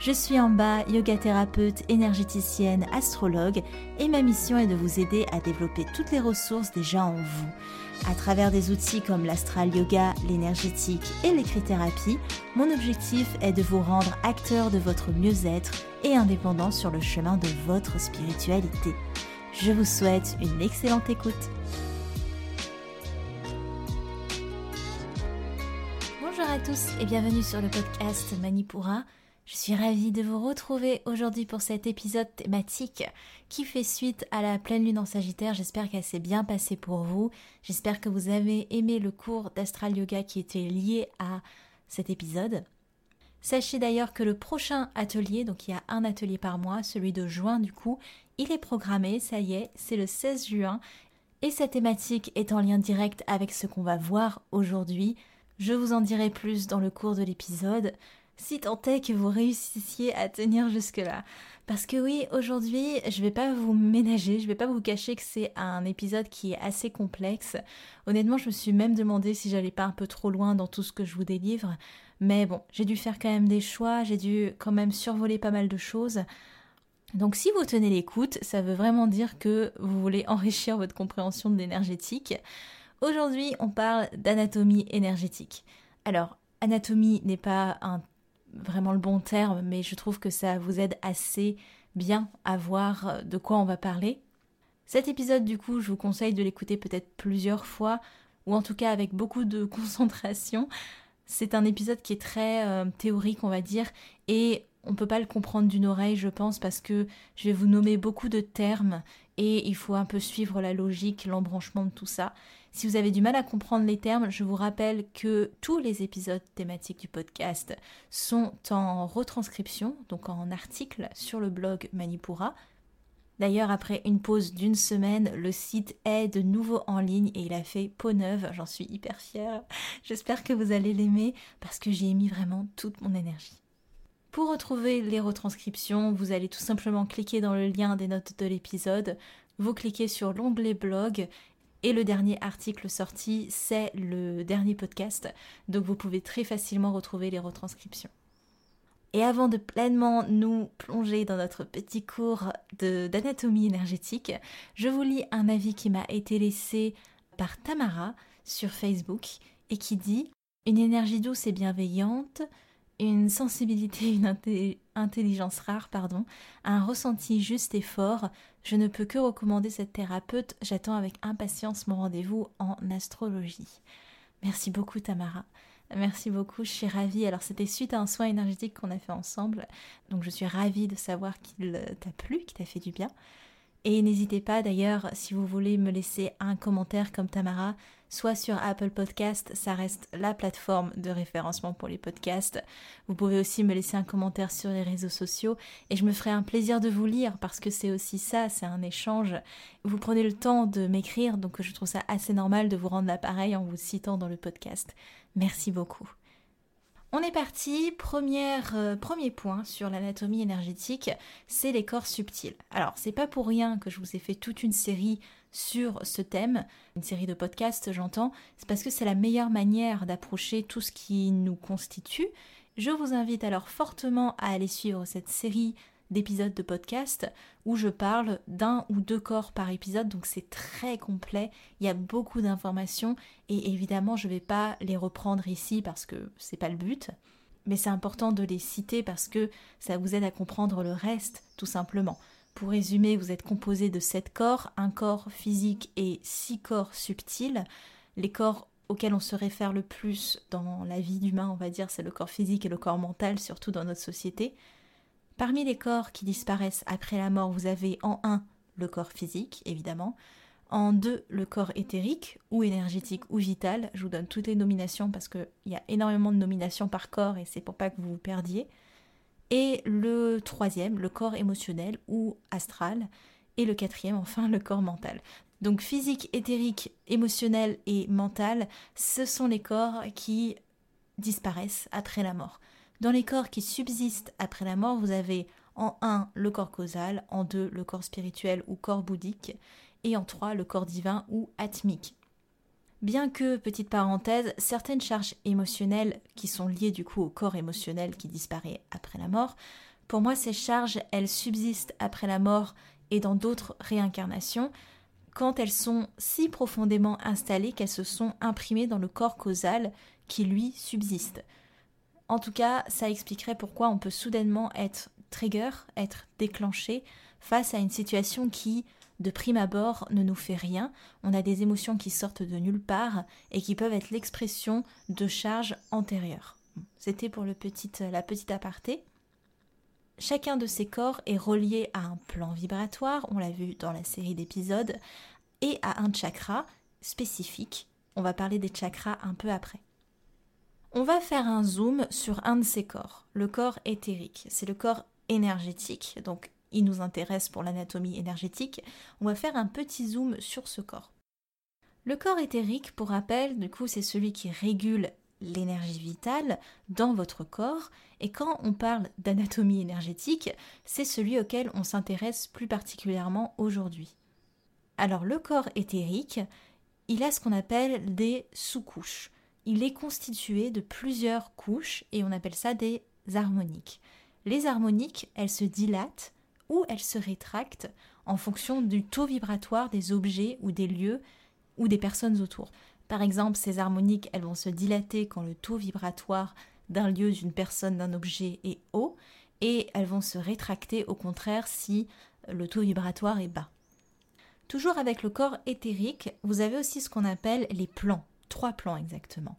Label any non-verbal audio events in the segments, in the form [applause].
Je suis bas, yoga thérapeute, énergéticienne, astrologue et ma mission est de vous aider à développer toutes les ressources déjà en vous. À travers des outils comme l'astral yoga, l'énergétique et l'écrit-thérapie, mon objectif est de vous rendre acteur de votre mieux-être et indépendant sur le chemin de votre spiritualité. Je vous souhaite une excellente écoute. Bonjour à tous et bienvenue sur le podcast Manipura. Je suis ravie de vous retrouver aujourd'hui pour cet épisode thématique qui fait suite à la pleine lune en Sagittaire. J'espère qu'elle s'est bien passée pour vous. J'espère que vous avez aimé le cours d'astral yoga qui était lié à cet épisode. Sachez d'ailleurs que le prochain atelier, donc il y a un atelier par mois, celui de juin du coup, il est programmé, ça y est, c'est le 16 juin. Et cette thématique est en lien direct avec ce qu'on va voir aujourd'hui. Je vous en dirai plus dans le cours de l'épisode si tant est que vous réussissiez à tenir jusque-là. Parce que oui, aujourd'hui, je vais pas vous ménager, je vais pas vous cacher que c'est un épisode qui est assez complexe. Honnêtement, je me suis même demandé si j'allais pas un peu trop loin dans tout ce que je vous délivre. Mais bon, j'ai dû faire quand même des choix, j'ai dû quand même survoler pas mal de choses. Donc si vous tenez l'écoute, ça veut vraiment dire que vous voulez enrichir votre compréhension de l'énergétique. Aujourd'hui, on parle d'anatomie énergétique. Alors, anatomie n'est pas un vraiment le bon terme, mais je trouve que ça vous aide assez bien à voir euh, de quoi on va parler. Cet épisode, du coup, je vous conseille de l'écouter peut-être plusieurs fois, ou en tout cas avec beaucoup de [laughs] concentration. C'est un épisode qui est très euh, théorique, on va dire, et on ne peut pas le comprendre d'une oreille, je pense, parce que je vais vous nommer beaucoup de termes et il faut un peu suivre la logique, l'embranchement de tout ça. Si vous avez du mal à comprendre les termes, je vous rappelle que tous les épisodes thématiques du podcast sont en retranscription, donc en article sur le blog Manipura. D'ailleurs, après une pause d'une semaine, le site est de nouveau en ligne et il a fait peau neuve. J'en suis hyper fière. J'espère que vous allez l'aimer parce que j'y ai mis vraiment toute mon énergie. Pour retrouver les retranscriptions, vous allez tout simplement cliquer dans le lien des notes de l'épisode, vous cliquez sur l'onglet blog et le dernier article sorti, c'est le dernier podcast, donc vous pouvez très facilement retrouver les retranscriptions. Et avant de pleinement nous plonger dans notre petit cours d'anatomie énergétique, je vous lis un avis qui m'a été laissé par Tamara sur Facebook et qui dit Une énergie douce et bienveillante, une sensibilité, une intelligence rare, pardon, un ressenti juste et fort. Je ne peux que recommander cette thérapeute. J'attends avec impatience mon rendez-vous en astrologie. Merci beaucoup Tamara. Merci beaucoup, je suis ravie. Alors c'était suite à un soin énergétique qu'on a fait ensemble, donc je suis ravie de savoir qu'il t'a plu, qu'il t'a fait du bien. Et n'hésitez pas d'ailleurs, si vous voulez me laisser un commentaire comme Tamara, soit sur Apple Podcast, ça reste la plateforme de référencement pour les podcasts. Vous pouvez aussi me laisser un commentaire sur les réseaux sociaux et je me ferai un plaisir de vous lire parce que c'est aussi ça, c'est un échange. Vous prenez le temps de m'écrire, donc je trouve ça assez normal de vous rendre l'appareil en vous citant dans le podcast. Merci beaucoup. On est parti, euh, premier point sur l'anatomie énergétique, c'est les corps subtils. Alors, c'est pas pour rien que je vous ai fait toute une série sur ce thème, une série de podcasts, j'entends, c'est parce que c'est la meilleure manière d'approcher tout ce qui nous constitue. Je vous invite alors fortement à aller suivre cette série d'épisodes de podcast où je parle d'un ou deux corps par épisode, donc c'est très complet, il y a beaucoup d'informations. Et évidemment je ne vais pas les reprendre ici parce que c'est pas le but, mais c'est important de les citer parce que ça vous aide à comprendre le reste tout simplement. Pour résumer, vous êtes composé de sept corps, un corps physique et six corps subtils. Les corps auxquels on se réfère le plus dans la vie d'humain, on va dire, c'est le corps physique et le corps mental, surtout dans notre société. Parmi les corps qui disparaissent après la mort, vous avez en un le corps physique, évidemment, en deux le corps éthérique ou énergétique ou vital. Je vous donne toutes les nominations parce qu'il y a énormément de nominations par corps et c'est pour pas que vous vous perdiez. Et le troisième, le corps émotionnel ou astral. Et le quatrième, enfin, le corps mental. Donc physique, éthérique, émotionnel et mental, ce sont les corps qui disparaissent après la mort. Dans les corps qui subsistent après la mort, vous avez en 1 le corps causal, en 2 le corps spirituel ou corps bouddhique, et en 3 le corps divin ou atmique. Bien que, petite parenthèse, certaines charges émotionnelles qui sont liées du coup au corps émotionnel qui disparaît après la mort, pour moi ces charges, elles subsistent après la mort et dans d'autres réincarnations, quand elles sont si profondément installées qu'elles se sont imprimées dans le corps causal qui lui subsiste. En tout cas, ça expliquerait pourquoi on peut soudainement être trigger, être déclenché face à une situation qui, de prime abord, ne nous fait rien. On a des émotions qui sortent de nulle part et qui peuvent être l'expression de charges antérieures. C'était pour le petit, la petite aparté. Chacun de ces corps est relié à un plan vibratoire, on l'a vu dans la série d'épisodes, et à un chakra spécifique. On va parler des chakras un peu après. On va faire un zoom sur un de ces corps, le corps éthérique. C'est le corps énergétique, donc il nous intéresse pour l'anatomie énergétique. On va faire un petit zoom sur ce corps. Le corps éthérique, pour rappel, du coup, c'est celui qui régule l'énergie vitale dans votre corps. Et quand on parle d'anatomie énergétique, c'est celui auquel on s'intéresse plus particulièrement aujourd'hui. Alors le corps éthérique, il a ce qu'on appelle des sous-couches. Il est constitué de plusieurs couches et on appelle ça des harmoniques. Les harmoniques, elles se dilatent ou elles se rétractent en fonction du taux vibratoire des objets ou des lieux ou des personnes autour. Par exemple, ces harmoniques, elles vont se dilater quand le taux vibratoire d'un lieu, d'une personne, d'un objet est haut, et elles vont se rétracter au contraire si le taux vibratoire est bas. Toujours avec le corps éthérique, vous avez aussi ce qu'on appelle les plans, trois plans exactement.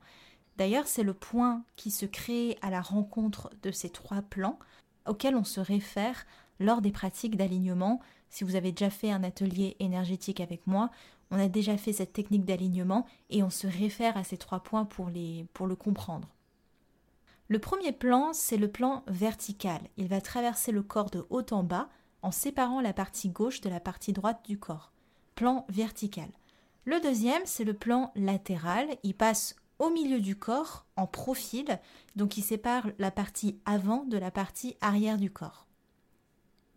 D'ailleurs, c'est le point qui se crée à la rencontre de ces trois plans auxquels on se réfère lors des pratiques d'alignement. Si vous avez déjà fait un atelier énergétique avec moi, on a déjà fait cette technique d'alignement et on se réfère à ces trois points pour, le comprendre. Le premier plan, c'est le plan vertical. Il va traverser le corps de haut en bas en séparant la partie gauche de la partie droite du corps. Plan vertical. Le deuxième, c'est le plan latéral. Il passe au milieu du corps en profil, donc il sépare la partie avant de la partie arrière du corps.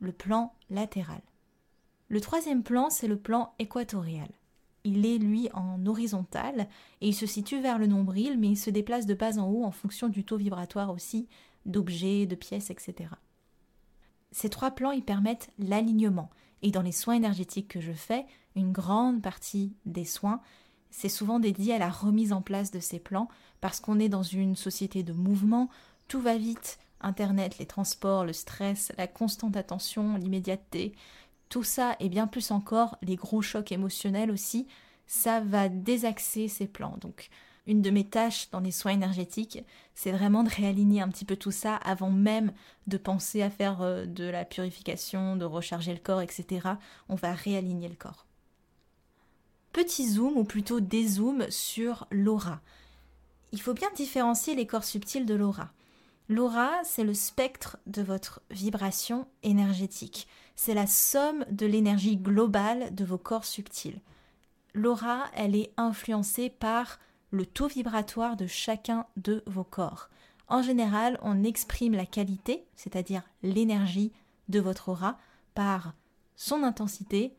Le plan latéral. Le troisième plan, c'est le plan équatorial il est lui en horizontal et il se situe vers le nombril, mais il se déplace de bas en haut en fonction du taux vibratoire aussi, d'objets, de pièces, etc. Ces trois plans y permettent l'alignement. Et dans les soins énergétiques que je fais, une grande partie des soins, c'est souvent dédié à la remise en place de ces plans, parce qu'on est dans une société de mouvement, tout va vite, Internet, les transports, le stress, la constante attention, l'immédiateté, tout ça et bien plus encore, les gros chocs émotionnels aussi, ça va désaxer ces plans. Donc, une de mes tâches dans les soins énergétiques, c'est vraiment de réaligner un petit peu tout ça avant même de penser à faire euh, de la purification, de recharger le corps, etc. On va réaligner le corps. Petit zoom, ou plutôt dézoom, sur l'aura. Il faut bien différencier les corps subtils de l'aura. L'aura, c'est le spectre de votre vibration énergétique c'est la somme de l'énergie globale de vos corps subtils. L'aura, elle est influencée par le taux vibratoire de chacun de vos corps. En général, on exprime la qualité, c'est-à-dire l'énergie de votre aura, par son intensité,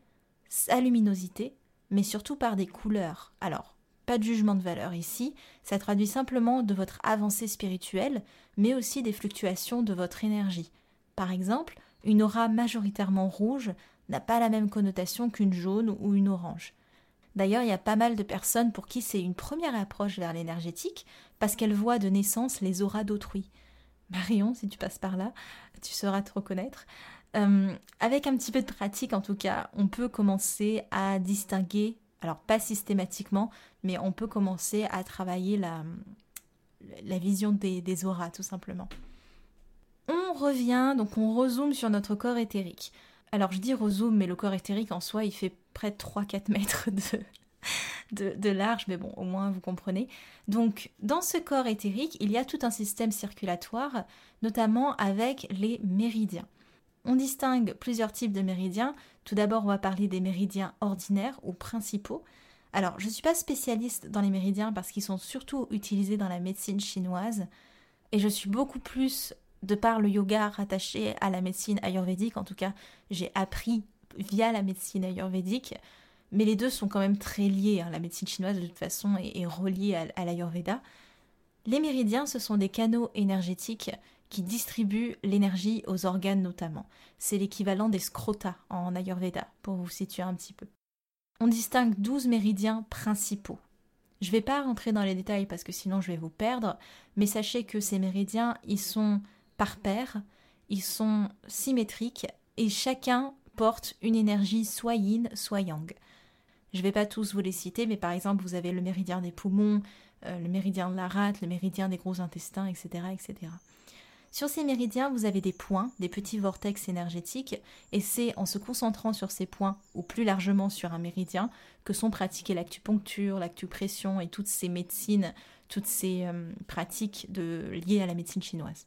sa luminosité, mais surtout par des couleurs. Alors, pas de jugement de valeur ici, ça traduit simplement de votre avancée spirituelle, mais aussi des fluctuations de votre énergie. Par exemple, une aura majoritairement rouge n'a pas la même connotation qu'une jaune ou une orange. D'ailleurs, il y a pas mal de personnes pour qui c'est une première approche vers l'énergétique parce qu'elles voient de naissance les auras d'autrui. Marion, si tu passes par là, tu sauras te reconnaître. Euh, avec un petit peu de pratique, en tout cas, on peut commencer à distinguer, alors pas systématiquement, mais on peut commencer à travailler la, vision des, des auras, tout simplement on revient, donc on rezoome sur notre corps éthérique. Alors je dis rezoom, mais le corps éthérique en soi, il fait près de 3-4 mètres de, de, large, mais bon, au moins vous comprenez. Donc dans ce corps éthérique, il y a tout un système circulatoire, notamment avec les méridiens. On distingue plusieurs types de méridiens. Tout d'abord, on va parler des méridiens ordinaires ou principaux. Alors, je ne suis pas spécialiste dans les méridiens parce qu'ils sont surtout utilisés dans la médecine chinoise, et je suis beaucoup plus, de par le yoga rattaché à la médecine ayurvédique, en tout cas, j'ai appris via la médecine ayurvédique, mais les deux sont quand même très liés. Hein. La médecine chinoise, de toute façon, est, reliée à, à l'ayurveda. Les méridiens, ce sont des canaux énergétiques qui distribuent l'énergie aux organes notamment. C'est l'équivalent des scrota en Ayurveda, pour vous situer un petit peu. On distingue 12 méridiens principaux. Je ne vais pas rentrer dans les détails parce que sinon je vais vous perdre, mais sachez que ces méridiens, ils sont par paire, ils sont symétriques et chacun porte une énergie soit yin, soit yang. Je ne vais pas tous vous les citer, mais par exemple, vous avez le méridien des poumons, euh, le méridien de la rate, le méridien des gros intestins, etc., etc. Sur ces méridiens, vous avez des points, des petits vortex énergétiques, et c'est en se concentrant sur ces points, ou plus largement sur un méridien, que sont pratiquées l'acupuncture, l'acupression et toutes ces médecines, toutes ces euh, pratiques liées à la médecine chinoise.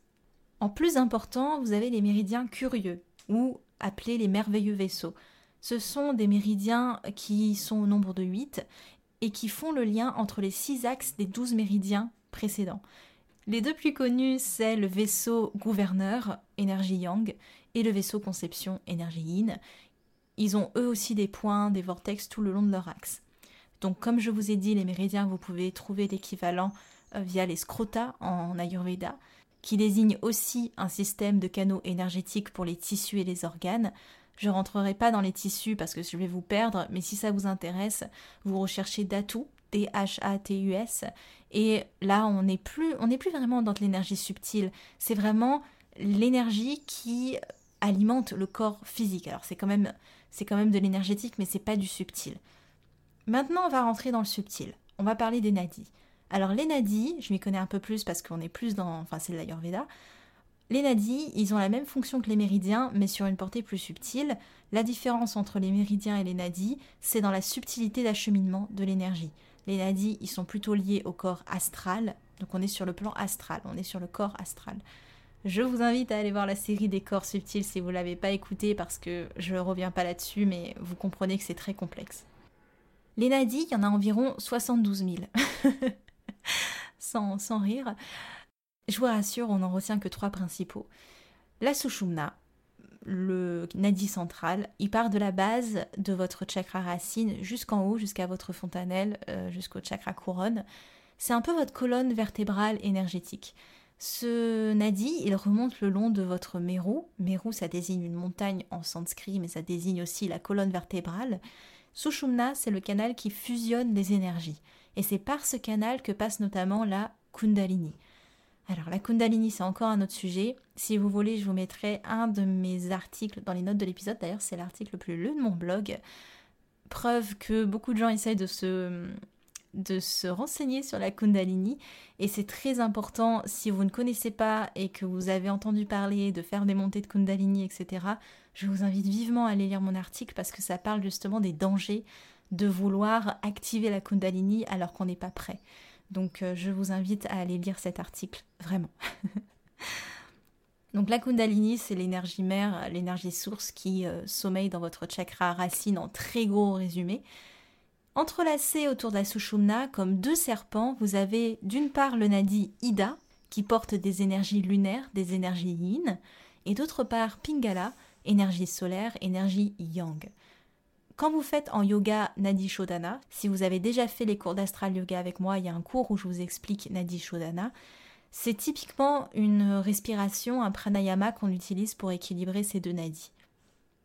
En plus important, vous avez les méridiens curieux, ou appelés les merveilleux vaisseaux. Ce sont des méridiens qui sont au nombre de 8 et qui font le lien entre les six axes des 12 méridiens précédents. Les deux plus connus, c'est le vaisseau gouverneur, énergie yang, et le vaisseau conception, énergie yin. Ils ont eux aussi des points, des vortex tout le long de leur axe. Donc comme je vous ai dit, les méridiens, vous pouvez trouver l'équivalent euh, via les scrota en Ayurveda, qui désigne aussi un système de canaux énergétiques pour les tissus et les organes. Je rentrerai pas dans les tissus parce que je vais vous perdre, mais si ça vous intéresse, vous recherchez Datu, D-H-A-T-U-S, et là, on n'est plus, plus vraiment dans de l'énergie subtile. C'est vraiment l'énergie qui alimente le corps physique. Alors c'est quand même, de l'énergétique, mais c'est pas du subtil. Maintenant, on va rentrer dans le subtil. On va parler des nadis. Alors les nadis, je m'y connais un peu plus parce qu'on est plus dans, enfin c'est l'Ayurveda. Les nadis, ils ont la même fonction que les méridiens, mais sur une portée plus subtile. La différence entre les méridiens et les nadis, c'est dans la subtilité d'acheminement de l'énergie. Les nadis, ils sont plutôt liés au corps astral. Donc on est sur le plan astral, on est sur le corps astral. Je vous invite à aller voir la série des corps subtils si vous ne l'avez pas écouté parce que je ne reviens pas là-dessus, mais vous comprenez que c'est très complexe. Les nadis, il y en a environ 72 000. [laughs] sans, sans rire. Je vous rassure, on n'en retient que trois principaux. La Sushumna, le nadi central, il part de la base de votre chakra racine jusqu'en haut, jusqu'à votre fontanelle, euh, jusqu'au chakra couronne. C'est un peu votre colonne vertébrale énergétique. Ce nadi, il remonte le long de votre meru. Meru, ça désigne une montagne en sanskrit, mais ça désigne aussi la colonne vertébrale. Sushumna, c'est le canal qui fusionne les énergies. Et c'est par ce canal que passe notamment la Kundalini. Alors la Kundalini, c'est encore un autre sujet. Si vous voulez, je vous mettrai un de mes articles dans les notes de l'épisode. D'ailleurs, c'est l'article le plus lu de mon blog. Preuve que beaucoup de gens essayent de se, de se renseigner sur la Kundalini. Et c'est très important, si vous ne connaissez pas et que vous avez entendu parler de faire des montées de Kundalini, etc., je vous invite vivement à aller lire mon article parce que ça parle justement des dangers de vouloir activer la Kundalini alors qu'on n'est pas prêt. Donc euh, je vous invite à aller lire cet article, vraiment. [laughs] Donc la Kundalini, c'est l'énergie mère, l'énergie source qui euh, sommeille dans votre chakra racine en très gros résumé. Entrelacés autour de la Sushumna, comme deux serpents, vous avez d'une part le nadi Ida, qui porte des énergies lunaires, des énergies yin, et d'autre part Pingala, énergie solaire, énergie yang. Quand vous faites en yoga Nadi Shodhana, si vous avez déjà fait les cours d'astral yoga avec moi, il y a un cours où je vous explique Nadi Shodhana. C'est typiquement une respiration, un pranayama qu'on utilise pour équilibrer ces deux nadis.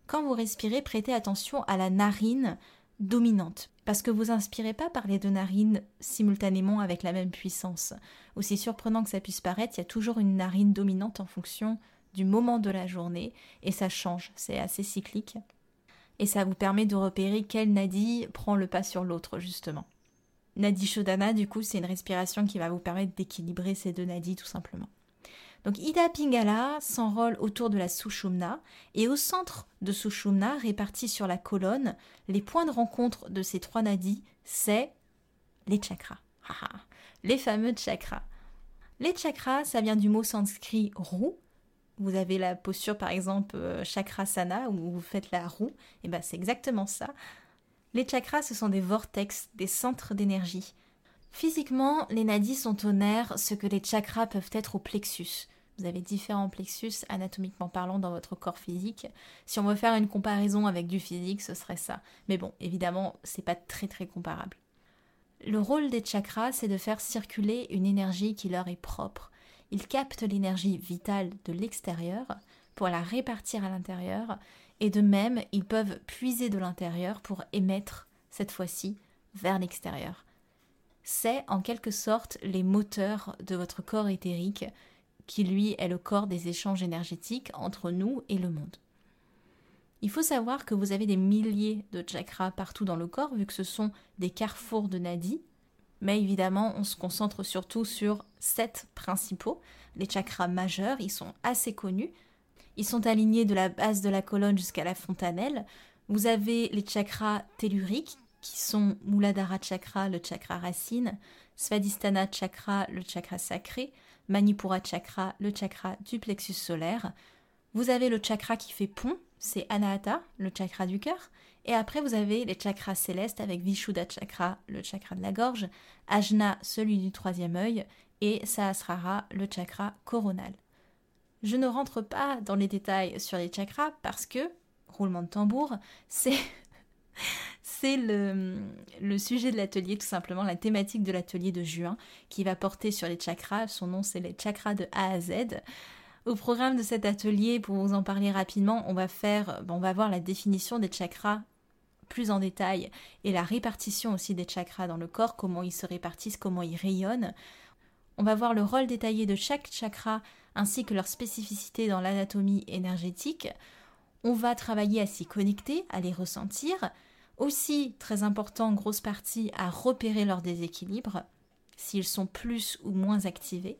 Quand vous respirez, prêtez attention à la narine dominante, parce que vous inspirez pas par les deux narines simultanément avec la même puissance. Aussi surprenant que ça puisse paraître, il y a toujours une narine dominante en fonction du moment de la journée, et ça change, c'est assez cyclique et ça vous permet de repérer quel nadi prend le pas sur l'autre justement. Nadi Shodhana, du coup, c'est une respiration qui va vous permettre d'équilibrer ces deux nadis tout simplement. Donc Ida Pingala s'enrôle autour de la Sushumna et au centre de Sushumna, répartis sur la colonne, les points de rencontre de ces trois nadis, c'est les chakras. les fameux chakras. Les chakras, ça vient du mot sanskrit roue, vous avez la posture par exemple euh, chakrasana où vous faites la roue, et ben c'est exactement ça. Les chakras, ce sont des vortex, des centres d'énergie. Physiquement, les nadis sont au nerf, ce que les chakras peuvent être au plexus. Vous avez différents plexus anatomiquement parlant dans votre corps physique. Si on veut faire une comparaison avec du physique, ce serait ça. Mais bon, évidemment, c'est pas très très comparable. Le rôle des chakras, c'est de faire circuler une énergie qui leur est propre. Ils captent l'énergie vitale de l'extérieur pour la répartir à l'intérieur, et de même, ils peuvent puiser de l'intérieur pour émettre, cette fois-ci, vers l'extérieur. C'est en quelque sorte les moteurs de votre corps éthérique qui lui est le corps des échanges énergétiques entre nous et le monde. Il faut savoir que vous avez des milliers de chakras partout dans le corps, vu que ce sont des carrefours de nadis, mais évidemment on se concentre surtout sur sept principaux. Les chakras majeurs, ils sont assez connus, ils sont alignés de la base de la colonne jusqu'à la fontanelle. Vous avez les chakras telluriques, qui sont Muladhara chakra, le chakra racine, Svadhisthana chakra, le chakra sacré, Manipura chakra, le chakra du plexus solaire. Vous avez le chakra qui fait pont, c'est Anahata, le chakra du cœur. Et après, vous avez les chakras célestes avec Vishuddha chakra, le chakra de la gorge, Ajna, celui du troisième œil, et Sahasrara, le chakra coronal. Je ne rentre pas dans les détails sur les chakras parce que, roulement de tambour, [laughs] c'est le, sujet de l'atelier, tout simplement, la thématique de l'atelier de juin, qui va porter sur les chakras. Son nom, c'est les chakras de A à Z. Au programme de cet atelier, pour vous en parler rapidement, on va faire, on va voir la définition des chakras plus en détail et la répartition aussi des chakras dans le corps, comment ils se répartissent, comment ils rayonnent. On va voir le rôle détaillé de chaque chakra ainsi que leur spécificité dans l'anatomie énergétique. On va travailler à s'y connecter, à les ressentir, aussi, très important, grosse partie, à repérer leur déséquilibre, s'ils sont plus ou moins activés.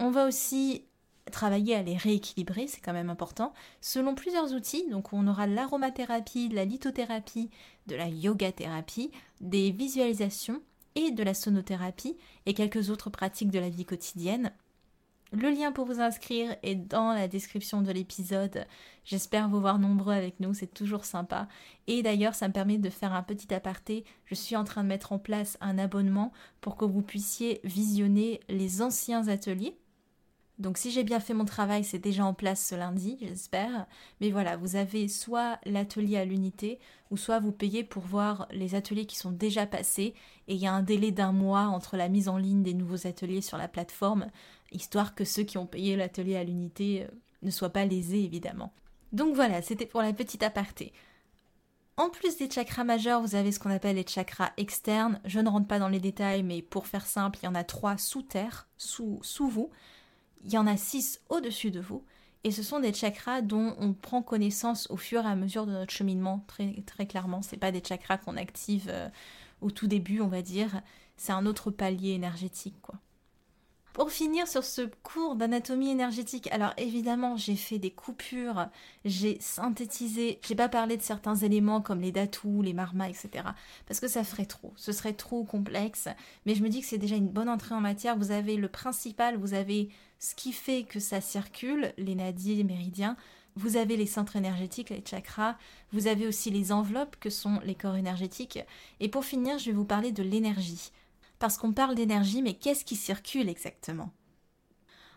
On va aussi travailler à les rééquilibrer, c'est quand même important, selon plusieurs outils. Donc on aura l'aromathérapie, de la lithothérapie, de la yoga-thérapie, des visualisations et de la sonothérapie et quelques autres pratiques de la vie quotidienne. Le lien pour vous inscrire est dans la description de l'épisode. J'espère vous voir nombreux avec nous, c'est toujours sympa. Et d'ailleurs, ça me permet de faire un petit aparté. Je suis en train de mettre en place un abonnement pour que vous puissiez visionner les anciens ateliers. Donc si j'ai bien fait mon travail, c'est déjà en place ce lundi, j'espère. Mais voilà, vous avez soit l'atelier à l'unité, ou soit vous payez pour voir les ateliers qui sont déjà passés. Et il y a un délai d'un mois entre la mise en ligne des nouveaux ateliers sur la plateforme histoire que ceux qui ont payé l'atelier à l'unité euh, ne soient pas lésés évidemment. Donc voilà, c'était pour la petite aparté. En plus des chakras majeurs, vous avez ce qu'on appelle les chakras externes. Je ne rentre pas dans les détails, mais pour faire simple, il y en a trois sous terre, sous, sous vous. Il y en a six au-dessus de vous. Et ce sont des chakras dont on prend connaissance au fur et à mesure de notre cheminement, très, très clairement. Ce pas des chakras qu'on active euh, au tout début, on va dire. C'est un autre palier énergétique, quoi. Pour finir sur ce cours d'anatomie énergétique, alors évidemment j'ai fait des coupures, j'ai synthétisé, j'ai pas parlé de certains éléments comme les datous, les marmas, etc. Parce que ça ferait trop, ce serait trop complexe. Mais je me dis que c'est déjà une bonne entrée en matière. Vous avez le principal, vous avez ce qui fait que ça circule, les nadis, les méridiens. Vous avez les centres énergétiques, les chakras, vous avez aussi les enveloppes que sont les corps énergétiques. Et pour finir, je vais vous parler de l'énergie parce qu'on parle d'énergie, mais qu'est-ce qui circule exactement?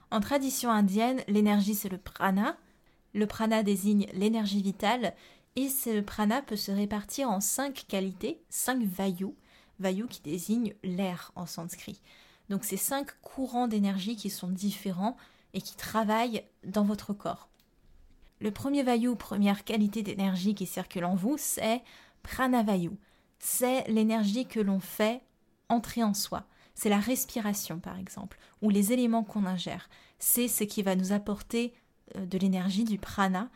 En tradition indienne, l'énergie c'est le prana. Le prana désigne l'énergie vitale, et ce prana peut se répartir en cinq qualités, cinq vayus, vayu qui désigne l'air en sanskrit. Donc c'est cinq courants d'énergie qui sont différents et qui travaillent dans votre corps. Le premier vayu, première qualité d'énergie qui circule en vous, c'est pranavayu. C'est l'énergie que l'on fait entrer en soi. C'est la respiration, par exemple, ou les éléments qu'on ingère. C'est ce qui va nous apporter euh, de l'énergie, du prana,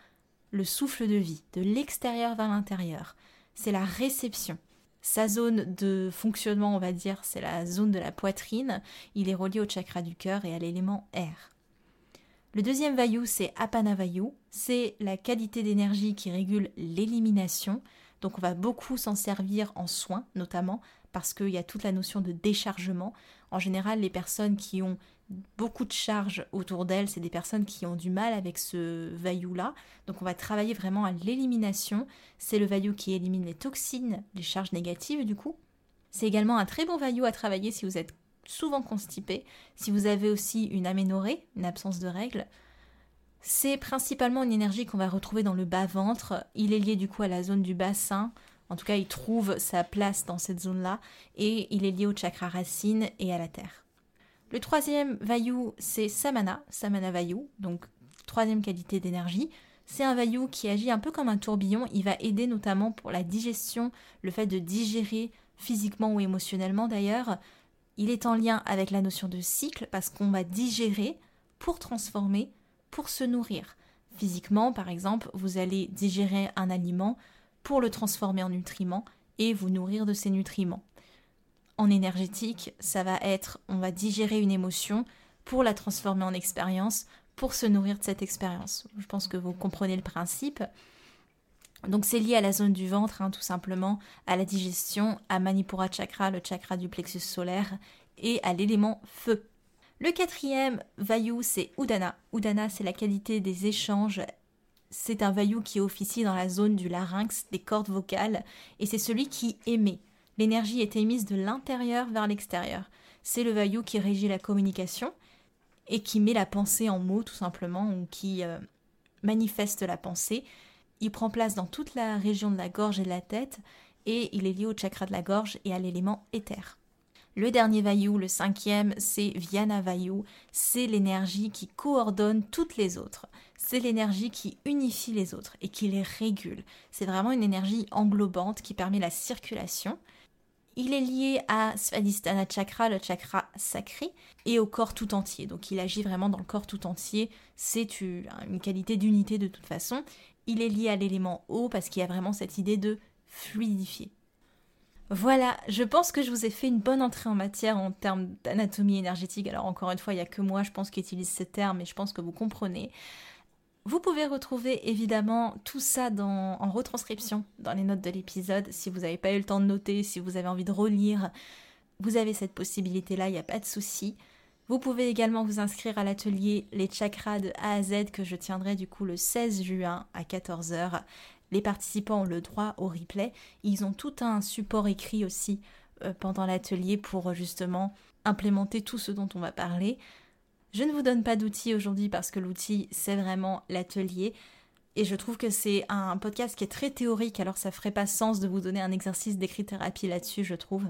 le souffle de vie, de l'extérieur vers l'intérieur. C'est la réception. Sa zone de fonctionnement, on va dire, c'est la zone de la poitrine. Il est relié au chakra du cœur et à l'élément air. Le deuxième vayu, c'est apanavayu. C'est la qualité d'énergie qui régule l'élimination. Donc on va beaucoup s'en servir en soins, notamment parce qu'il y a toute la notion de déchargement. En général, les personnes qui ont beaucoup de charges autour d'elles. C'est des personnes qui ont du mal avec ce vaillou-là. Donc on va travailler vraiment à l'élimination. C'est le vaillou qui élimine les toxines, les charges négatives du coup. C'est également un très bon vaillou à travailler si vous êtes souvent constipé, si vous avez aussi une aménorrhée, une absence de règles. C'est principalement une énergie qu'on va retrouver dans le bas-ventre. Il est lié du coup à la zone du bassin. En tout cas, il trouve sa place dans cette zone-là. Et il est lié au chakra racine et à la terre. Le troisième vayu, c'est Samana, Samana Vayu, donc troisième qualité d'énergie. C'est un vayu qui agit un peu comme un tourbillon. Il va aider notamment pour la digestion, le fait de digérer physiquement ou émotionnellement d'ailleurs. Il est en lien avec la notion de cycle parce qu'on va digérer pour transformer, pour se nourrir. Physiquement, par exemple, vous allez digérer un aliment pour le transformer en nutriments et vous nourrir de ces nutriments en énergétique, ça va être on va digérer une émotion pour la transformer en expérience, pour se nourrir de cette expérience. Je pense que vous comprenez le principe. Donc c'est lié à la zone du ventre, hein, tout simplement, à la digestion, à Manipura Chakra, le chakra du plexus solaire, et à l'élément feu. Le quatrième Vayu, c'est Udana. Udana, c'est la qualité des échanges. C'est un Vayu qui officie dans la zone du larynx, des cordes vocales, et c'est celui qui émet. L'énergie est émise de l'intérieur vers l'extérieur. C'est le vayu qui régit la communication et qui met la pensée en mots tout simplement ou qui euh, manifeste la pensée. Il prend place dans toute la région de la gorge et de la tête et il est lié au chakra de la gorge et à l'élément éther. Le dernier vayu, le cinquième, c'est Vyana Vayu. C'est l'énergie qui coordonne toutes les autres. C'est l'énergie qui unifie les autres et qui les régule. C'est vraiment une énergie englobante qui permet la circulation il est lié à Svadhisthana Chakra, le chakra sacré, et au corps tout entier. Donc il agit vraiment dans le corps tout entier. C'est une qualité d'unité de toute façon. Il est lié à l'élément eau parce qu'il y a vraiment cette idée de fluidifier. Voilà, je pense que je vous ai fait une bonne entrée en matière en termes d'anatomie énergétique. Alors encore une fois, il n'y a que moi, je pense, qui utilise ce terme, mais je pense que vous comprenez. Vous pouvez retrouver évidemment tout ça en retranscription dans les notes de l'épisode. Si vous n'avez pas eu le temps de noter, si vous avez envie de relire, vous avez cette possibilité-là, il n'y a pas de souci. Vous pouvez également vous inscrire à l'atelier Les chakras de A à Z que je tiendrai du coup le 16 juin à 14h. Les participants ont le droit au replay. Ils ont tout un support écrit aussi euh, pendant l'atelier pour justement implémenter tout ce dont on va parler. Je ne vous donne pas d'outils aujourd'hui parce que l'outil, c'est vraiment l'atelier. Et je trouve que c'est un podcast qui est très théorique, alors ça ferait pas sens de vous donner un exercice d'écrit-thérapie là-dessus, je trouve.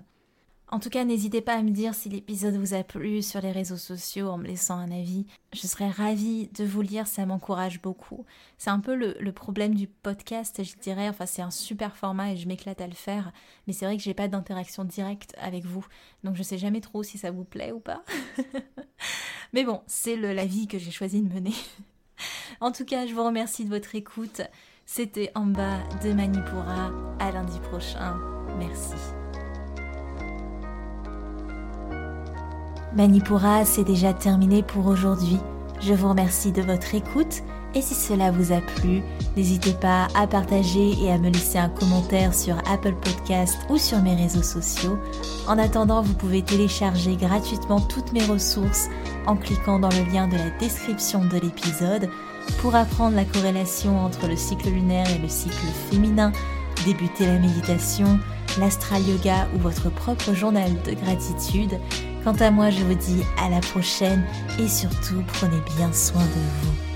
En tout cas, n'hésitez pas à me dire si l'épisode vous a plu sur les réseaux sociaux en me laissant un avis. Je serais ravie de vous lire, ça m'encourage beaucoup. C'est un peu le, problème du podcast, je dirais. Enfin, c'est un super format et je m'éclate à le faire. Mais c'est vrai que j'ai pas d'interaction directe avec vous. Donc je sais jamais trop si ça vous plaît ou pas. [laughs] mais bon, c'est la vie que j'ai choisi de mener. [laughs] en tout cas, je vous remercie de votre écoute. C'était en bas de Manipura. À lundi prochain. Merci. Manipura, c'est déjà terminé pour aujourd'hui. Je vous remercie de votre écoute et si cela vous a plu, n'hésitez pas à partager et à me laisser un commentaire sur Apple Podcast ou sur mes réseaux sociaux. En attendant, vous pouvez télécharger gratuitement toutes mes ressources en cliquant dans le lien de la description de l'épisode pour apprendre la corrélation entre le cycle lunaire et le cycle féminin, débuter la méditation, l'astral yoga ou votre propre journal de gratitude Quant à moi, je vous dis à la prochaine et surtout prenez bien soin de vous.